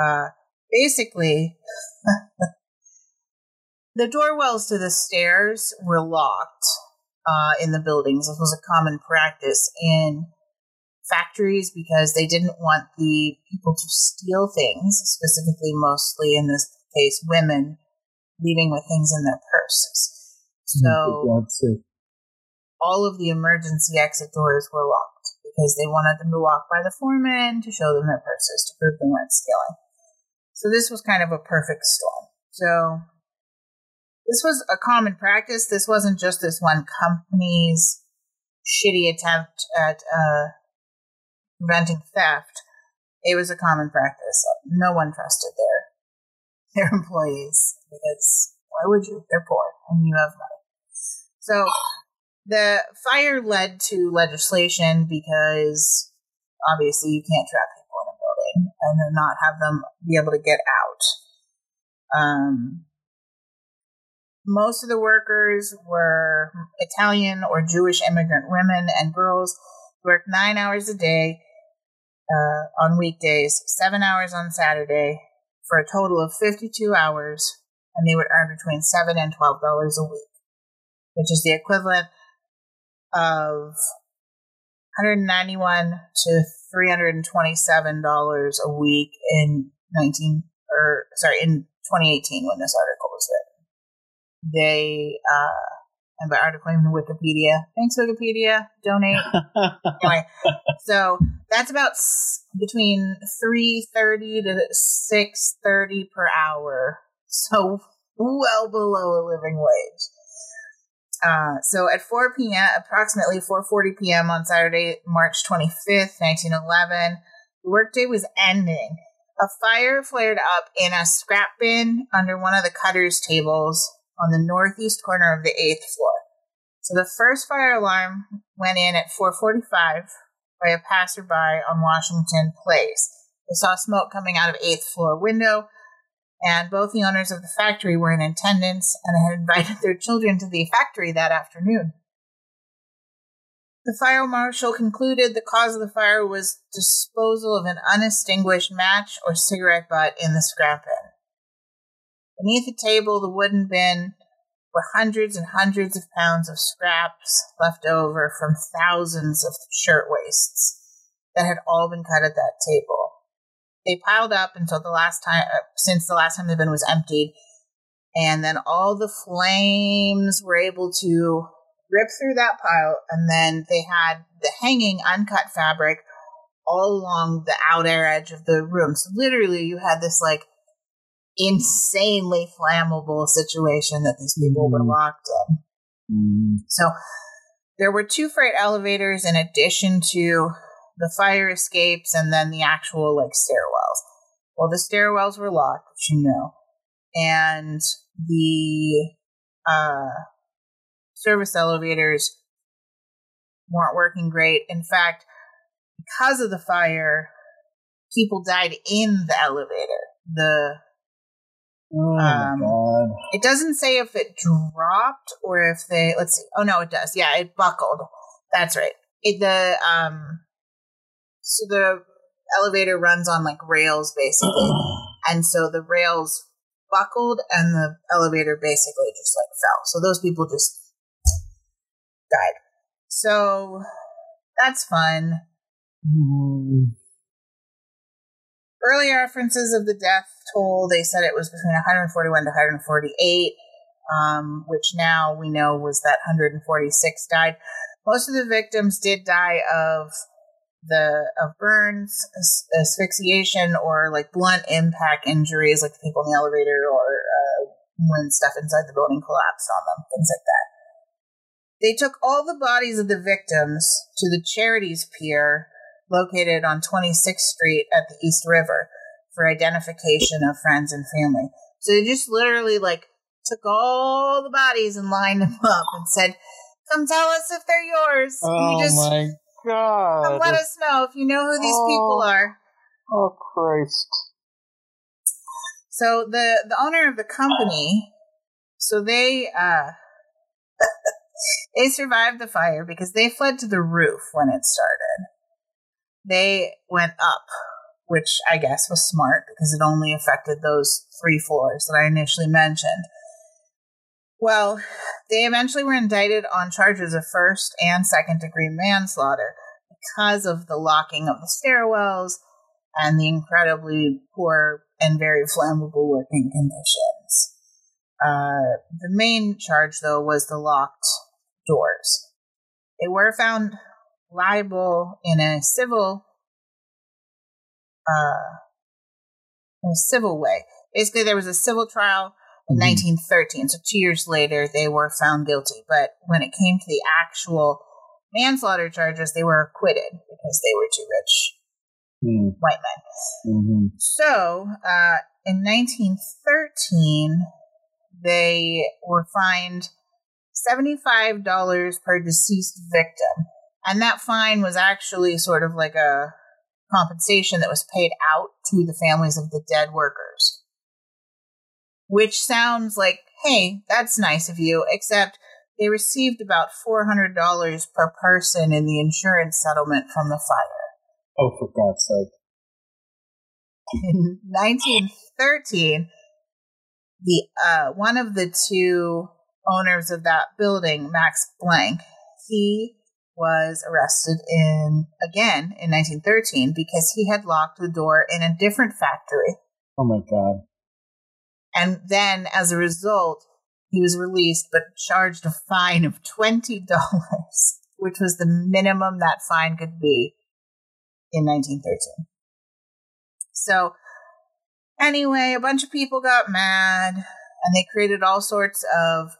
Uh, basically, the doorwells to the stairs were locked uh, in the buildings. This was a common practice in factories because they didn't want the people to steal things, specifically, mostly in this case, women leaving with things in their purses. So all of the emergency exit doors were locked because they wanted them to walk by the foreman to show them their purses to prove they weren't stealing. So this was kind of a perfect storm. So this was a common practice. This wasn't just this one company's shitty attempt at uh, preventing theft. It was a common practice. No one trusted their their employees because why would you? They're poor and you have money. So the fire led to legislation because obviously you can't trap building and then not have them be able to get out. Um, most of the workers were Italian or Jewish immigrant women and girls who worked nine hours a day uh, on weekdays, seven hours on Saturday, for a total of 52 hours, and they would earn between seven and twelve dollars a week, which is the equivalent of 191 to 327 dollars a week in 19 or sorry in 2018 when this article was written. They uh and by article I mean Wikipedia. Thanks Wikipedia. Donate. anyway, so that's about s- between 330 to 630 per hour. So well below a living wage. Uh, so at 4 p.m., approximately 4:40 p.m. on Saturday, March 25th, 1911, the workday was ending. A fire flared up in a scrap bin under one of the cutter's tables on the northeast corner of the eighth floor. So the first fire alarm went in at 4:45 by a passerby on Washington Place. They saw smoke coming out of eighth floor window and both the owners of the factory were in attendance and had invited their children to the factory that afternoon. The fire marshal concluded the cause of the fire was disposal of an unextinguished match or cigarette butt in the scrap bin. Beneath the table, the wooden bin, were hundreds and hundreds of pounds of scraps left over from thousands of shirtwaists that had all been cut at that table they piled up until the last time uh, since the last time the bin was emptied and then all the flames were able to rip through that pile and then they had the hanging uncut fabric all along the outer edge of the room. So literally, you had this like insanely flammable situation that these people were Mhm. locked in. Mm. So there were two freight elevators in addition to the fire escapes and then the actual like stairwells. Well, the stairwells were locked, which you know, and the uh, service elevators weren't working great. In fact, because of the fire, people died in the elevator. The Oh Um, god. it doesn't say if it dropped or if they let's see. Oh no, it does. Yeah, it buckled. That's right. It the um so the elevator runs on like rails basically. and so the rails buckled and the elevator basically just like fell. So those people just died. So that's fun. Mm. early references of the death toll, they said it was between 141 to 148, um, which now we know was that 146 died. Most of the victims did die of the of burns, as- asphyxiation, or like blunt impact injuries, like the people in the elevator, or uh, when stuff inside the building collapsed on them, things like that. They took all the bodies of the victims to the Charities Pier located on 26th Street at the East River for identification of friends and family. So they just literally like took all the bodies and lined them up and said, "Come tell us if they're yours. Oh you just my god. come let us know if you know who these people Oh. are." Oh Christ. So the the owner of the company, so they uh they survived the fire because they fled to the roof when it started. They went up, which I guess was smart because it only affected those three floors that I initially mentioned. Well, they eventually were indicted on charges of first and second degree manslaughter because of the locking of the stairwells and the incredibly poor and very flammable working conditions. Uh, the main charge, though, was the locked doors. They were found liable in a civil, uh, in a civil way. Basically, there was a civil trial in Mhm. 1913. So two years later, they were found guilty. But when it came to the actual manslaughter charges, they were acquitted because they were too rich Mm. white men. hmm So, uh, in 1913, they were fined $75 per deceased victim. And that fine was actually sort of like a compensation that was paid out to the families of the dead workers. Which sounds like, hey, that's nice of you, except they received about $400 per person in the insurance settlement from the fire Oh, for God's sake. in 1913, the uh, one of the two owners of that building, Max Blanck, he was arrested in again in 1913 because he had locked the door in a different factory, Oh my God. And then as a result, he was released but charged a fine of twenty dollars, which was the minimum that fine could be in 1913. So, anyway, a bunch of people got mad and they created all sorts of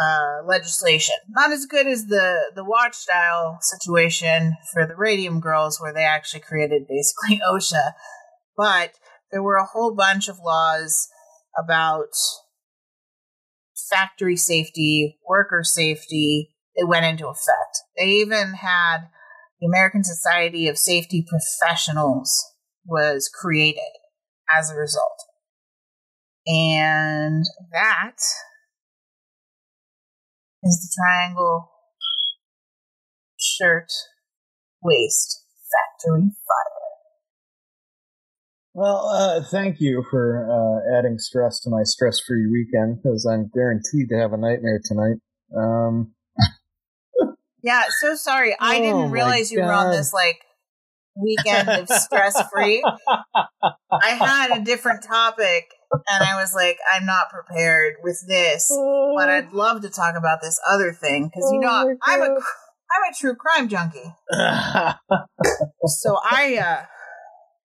uh, legislation. Not as good as the, the watch style situation for the Radium Girls, where they actually created basically OSHA, but there were a whole bunch of laws about factory safety, worker safety. They went into effect. They even had the American Society of Safety Professionals was created as a result. And that is the triangle shirt waist factory fire. Well, uh, thank you for uh, adding stress to my stress-free weekend because I'm guaranteed to have a nightmare tonight. Um, Yeah, so sorry. I Oh didn't realize you were on this like weekend of stress free. I had a different topic and I was like, I'm not prepared with this, but I'd love to talk about this other thing because you know Oh I'm a. I'm a true crime junkie. so I uh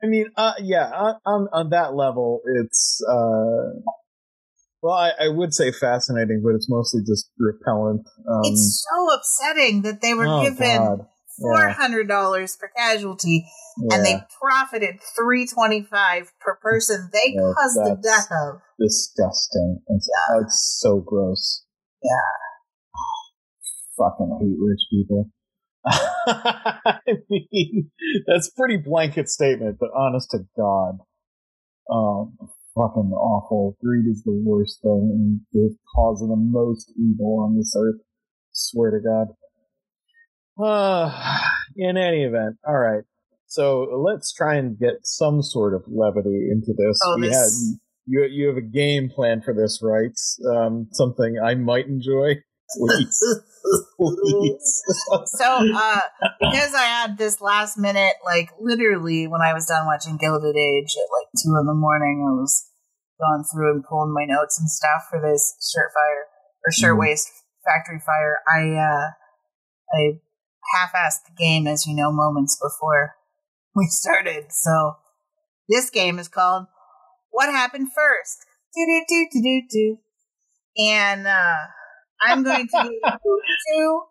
I mean, uh, yeah, on, on that level, it's uh, well, I, I would say fascinating, but it's mostly just repellent. Um, it's so upsetting that they were oh, given God. four Yeah. hundred dollars per casualty yeah, and they profited three twenty five per person they Yeah, caused the death of. disgusting. It's, it's so gross. Yeah. Fucking hate rich people. I mean, that's a pretty blanket statement, but honest to God, um, fucking awful. Greed is the worst thing, and the cause of the most evil on this earth. Swear to God. Uh, in any event, all right. So let's try and get some sort of levity into this. Oh, we this- had you. You have a game plan for this, right? Um, something I might enjoy. Please, please. so uh because I had this last minute, like literally when I was done watching Gilded Age at like two in the morning, I was going through and pulling my notes and stuff for this shirt fire or shirtwaist factory fire. I uh I half-assed the game as you know moments before we started. So this game is called What Happened First. Do do do do do do. And uh I'm going to do two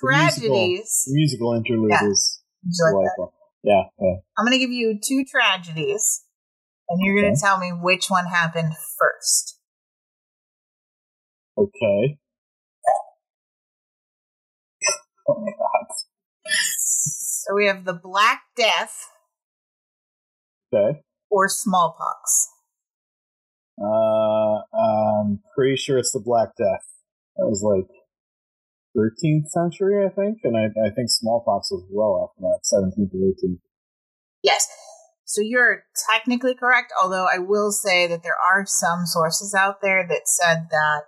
tragedies. Musical interlude Yeah. is like. Yeah, yeah. I'm going to give you two tragedies, and you're going to tell me which one happened first. Okay. Oh my god. So we have the Black Death Okay. or smallpox. Uh, I'm pretty sure it's the Black Death. That was like 13th century, I think, and I, I think smallpox was well after that, 17th or 18th. Yes. So you're technically correct, although I will say that there are some sources out there that said that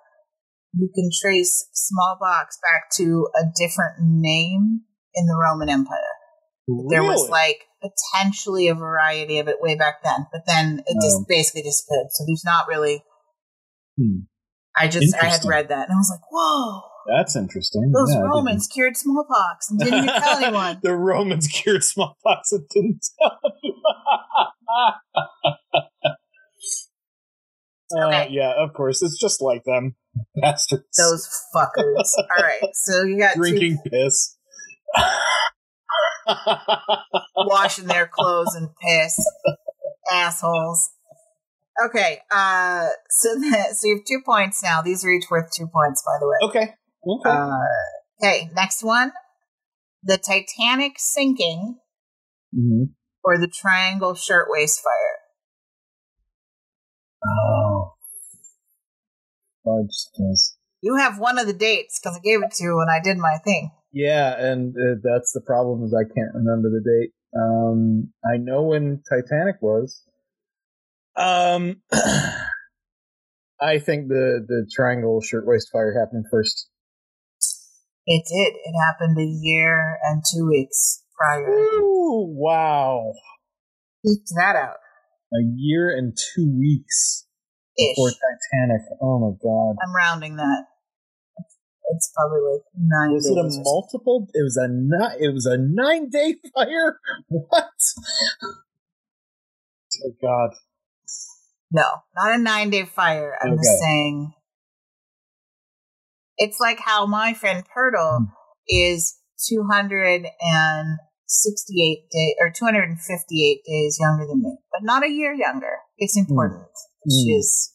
you can trace smallpox back to a different name in the Roman Empire. Really? There was like potentially a variety of it way back then, but then it just Oh. basically disappeared. So there's not really. Hmm. I just I had read that and I was like, whoa, That's interesting. those Yeah, Romans cured smallpox and didn't even tell anyone. the Romans cured smallpox and didn't tell you. Uh, yeah, of course. It's just like them. Bastards. Those fuckers. All right, so you got two Drinking piss. washing their clothes and piss, assholes. Okay, uh, so that, so you have two points now. These are each worth two points, by the way. okay. Okay. Uh, okay, next one: the Titanic sinking Mhm. or the Triangle Shirtwaist Fire. Oh. Fudge. You have one of the dates because I gave it to you when I did my thing. Yeah, and uh, that's the problem is I can't remember the date. Um, I know when Titanic was. Um, I think the the Triangle Shirtwaist Fire happened first. It did. It happened a year and two weeks prior. Ooh, wow! Eked that out. A year and two weeks Ish. before Titanic. Oh my god! I'm rounding that. It's probably like nine Was days. it a multiple? It was a ni- It was a nine day fire. What? Oh God! No, not a nine day fire. I'm Okay. just saying. It's like how my friend Purtle Hmm. is 268 days or 258 days younger than me, but not a year younger. It's important. She Hmm. is.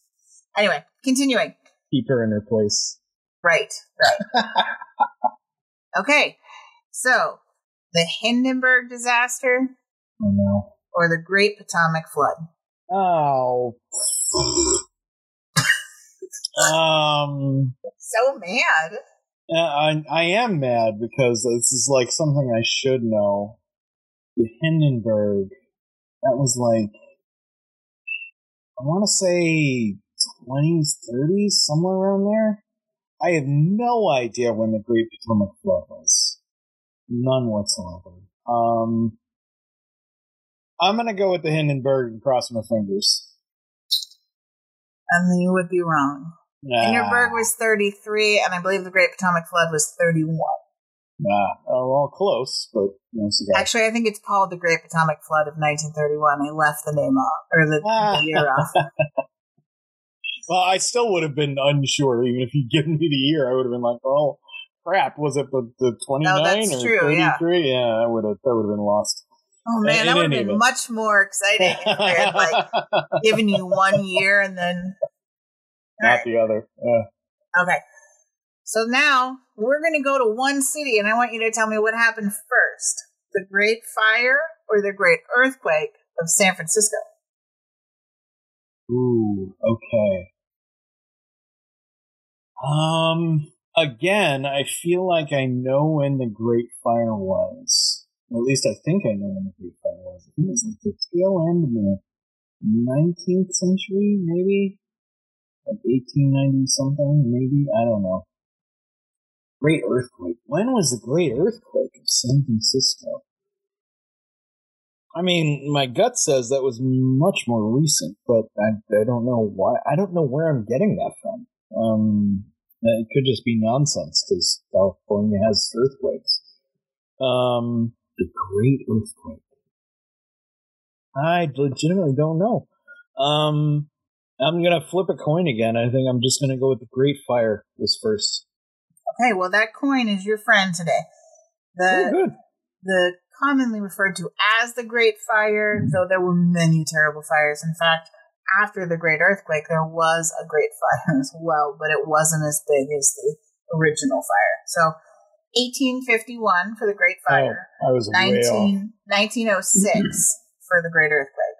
Anyway, continuing. Keep her in her place. Right, right. okay, so the Hindenburg disaster Oh no! or the Great Potomac Flood? Oh. um. So mad. Uh, I I am mad because this is like something I should know. The Hindenburg, that was like I want to say twenties, thirties, somewhere around there. I have no idea when the Great Potomac Flood was. None whatsoever. Um, I'm gonna go with the Hindenburg and cross my fingers. And then you would be wrong. Nah. Hindenburg was 33, and I believe the Great Potomac Flood was 31. Ah, oh, well, close, but no. Actually, I think it's called the Great Atomic Flood of 1931. I left the name off, or the, the year off. well, I still would have been unsure, even if you'd given me the year. I would have been like, "Oh, crap! Was it the the twenty nine that's or true, thirty yeah. three? Yeah, I would have. That would have been lost. Oh man, that would have been much more exciting if I had like given you one year and then. Not right. the other. Uh, Okay. So now we're going to go to one city, and I want you to tell me what happened first: the Great Fire or the Great Earthquake of San Francisco. Ooh, okay. Um, again, I feel like I know when the Great Fire was. At least I think I know when the Great Fire was. I think it was like the tail end of the 19th century, maybe? Like 1890 something, maybe? I don't know. Great Earthquake. When was the Great Earthquake of San Francisco? I mean, my gut says that was much more recent, but I, I don't know why. I don't know where I'm getting that from. Um, it could just be nonsense because California has earthquakes. Um, the Great Earthquake. I legitimately don't know. Um, I'm gonna flip a coin again. I think I'm just gonna go with the Great Fire was first. Okay, well that coin is your friend today. Oh, The good. the commonly referred to as the Great Fire, though there were many terrible fires. In fact, after the Great Earthquake, there was a Great Fire as well, but it wasn't as big as the original fire. So, 1851 for the Great Fire, Oh, I was way off. 19, 1906 for the Great Earthquake.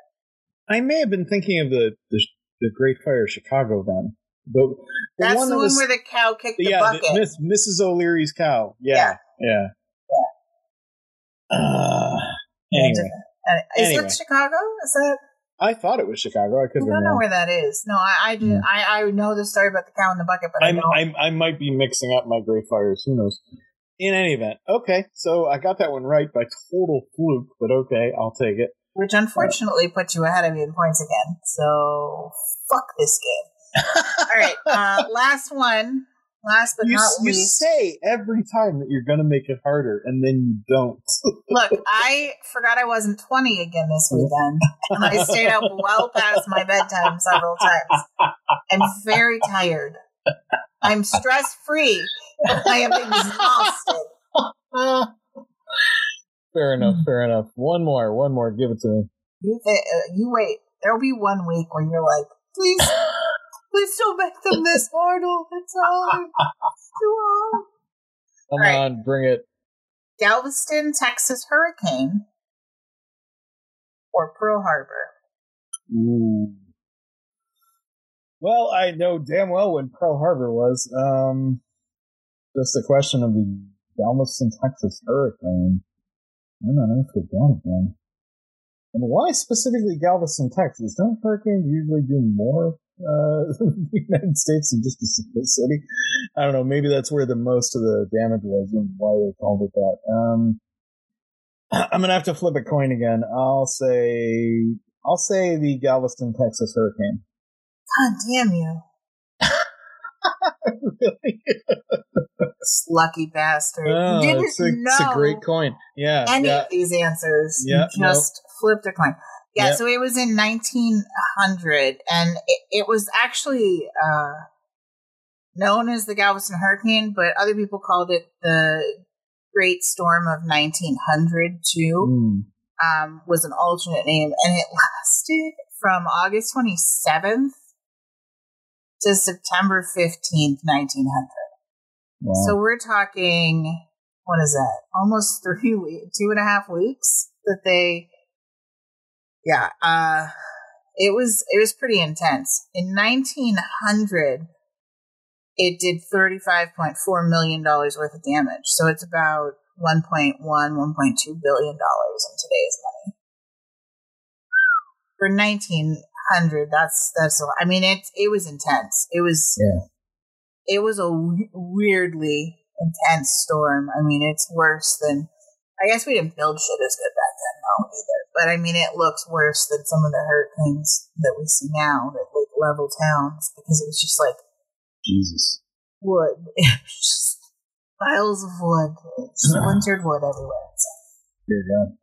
I may have been thinking of the the, the Great Fire of Chicago then. The, the That's one the that one was, where the cow kicked the yeah, bucket. the, Miss, Mrs. O'Leary's cow. Yeah, yeah, Uh, anyway, Uh, is Anyway. it Chicago? Is that? I thought it was Chicago. I could I don't know where that is. No, I I, do, Hmm. I I know the story about the cow in the bucket, but I I'm, don't. I'm, I might be mixing up my Great Fires. Who knows? In any event, okay. So I got that one right by total fluke, but okay, I'll take it. which unfortunately puts you ahead of me in points again. So fuck this game. All right, uh, last one. Last but you, not you least. You say every time that you're going to make it harder, and then you don't. Look, I forgot I wasn't 20 again this weekend, and I stayed up well past my bedtime several times. I'm very tired. I'm stress free, I am exhausted. fair enough. Fair enough. One more. One more. Give it to me. You, th- uh, you wait. There'll be one week where you're like, please, please don't make them this mortal. It's hard. It's too hard. Come right. on, bring it. Galveston, Texas hurricane or Pearl Harbor. Ooh. Well, I know damn well when Pearl Harbor was. Um, just a question of the Galveston, Texas hurricane. When on earth was that again? And why specifically Galveston, Texas? Don't hurricanes usually do more uh, in the United States than just a single city? I don't know. Maybe that's where the most of the damage was and why they called it that. Um, I'm gonna have to flip a coin again. I'll say I'll say the Galveston, Texas hurricane. God damn you. really? Lucky bastard. Oh, you didn't it's, a, know it's a great coin. Yeah, any yeah. of these answers. Yeah, you just flipped a coin. Yeah, Yep. so it was in 1900, and it, it was actually uh, known as the Galveston Hurricane, but other people called it the Great Storm of 1900 too. Mm. um, was an alternate name, and it lasted from August 27th to September 15th, 1900. Wow. So we're talking, what is that? Almost three weeks, two and a half weeks that they, yeah, uh, it was, it was pretty intense. In 1900, it did $35.4 million worth of damage. So it's about 1.1, 1.2 billion dollars in today's money. For 1900, that's, that's. I mean, it, it was intense. It was, Yeah. it was a weirdly intense storm. I mean, it's worse than, I guess we didn't build shit as good back then, though, either. But I mean, it looks worse than some of the hurricanes that we see now that like level towns because it was just like Jesus. wood. Just Piles of wood, splintered wood everywhere. So, Dear God.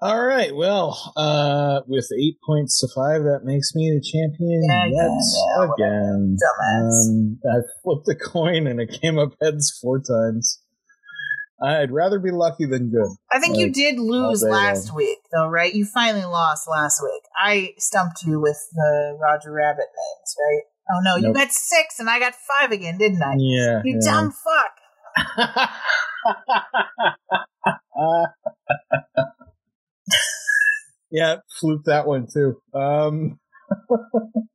All right. Well, uh, with eight points to five, that makes me the champion Yeah, yet yeah, again. Um, I flipped a coin and it came up heads four times. I'd rather be lucky than good. I think you did lose last long. week, though, right? You finally lost last week. I stumped you with the Roger Rabbit names, right? Oh no, you got six and I got five again, didn't I? Yeah. You yeah. dumb fuck. yeah, fluked that one too. Um,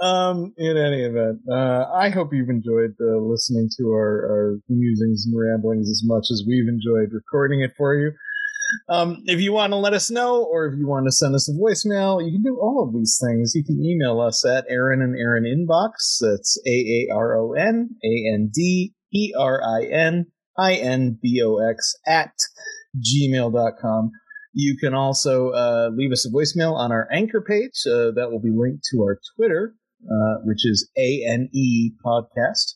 um, in any event, uh, I hope you've enjoyed uh, listening to our, our musings and ramblings as much as we've enjoyed recording it for you. Um, if you want to let us know, or if you want to send us a voicemail, you can do all of these things. You can email us at Aaron and Erin Inbox. That's A A R O N A N D E R I N I N B O X at gmail.com. You can also uh, leave us a voicemail on our anchor page. Uh, that will be linked to our Twitter, uh, which is ANE Podcast.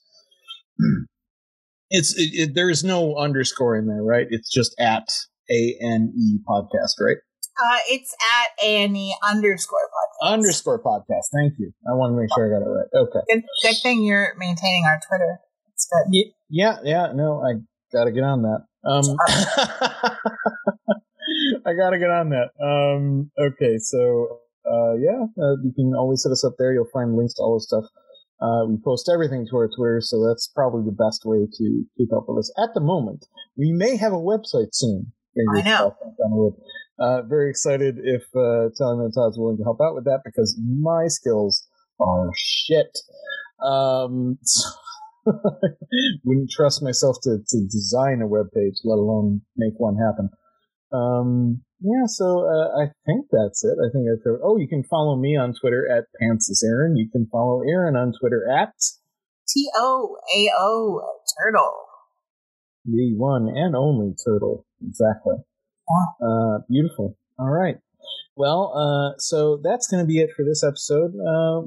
It's it, it, there is no underscore in there, right? It's just at ANE Podcast, right? Uh, it's at ANE underscore podcast. Underscore podcast. Thank you. I want to make sure I got it right. Okay. Good, good thing you're maintaining our Twitter. It's good. Ye- Yeah, yeah, no, I gotta get on that. Um, I gotta get on that. Um, okay, so uh, yeah, uh, you can always hit us up there. You'll find links to all this stuff. Uh, we post everything to our Twitter, so that's probably the best way to keep up with us at the moment. We may have a website soon. I know. crossed down the road. Uh, very excited if uh, Telling Todd's willing to help out with that because my skills are shit. Um, wouldn't trust myself to, to design a web page, let alone make one happen. Um, yeah, so uh, I think that's it. I think I covered. Oh, you can follow me on Twitter at Pantsus Aaron. You can follow Aaron on Twitter at T O A O Turtle. the one and only Turtle. Exactly. Uh, beautiful. All right. Well, uh, so that's going to be it for this episode. Uh,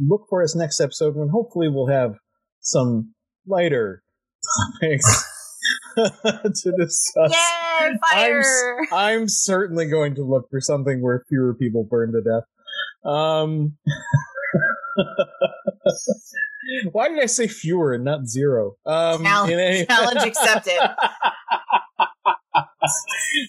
look for us next episode when hopefully we'll have some lighter topics to discuss. Yay, I'm, fire! s- I'm certainly going to look for something where fewer people burn to death. Um, why did I say fewer and not zero? Um, Challenge- any- challenge accepted.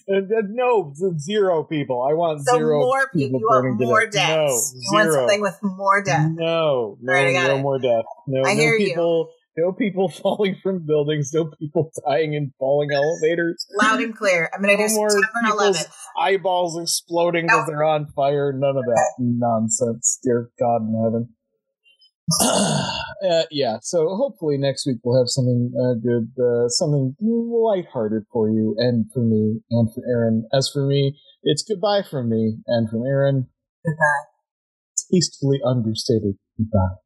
No, zero people. I want So zero more people. You burning want to more death. deaths. No, you want zero. something with more death. No, no, Alright, I no more death. No, I no hear you. No people falling from buildings. No people dying in falling elevators. Loud and clear. I'm going to No do more people's 11th. eyeballs exploding because they're on fire. None of that nonsense. Dear God in heaven. uh, yeah, so hopefully next week we'll have something uh, good, uh, something lighthearted for you and for me and for Aaron. As for me, it's goodbye from me and from Aaron. Goodbye. Tastefully understated goodbye.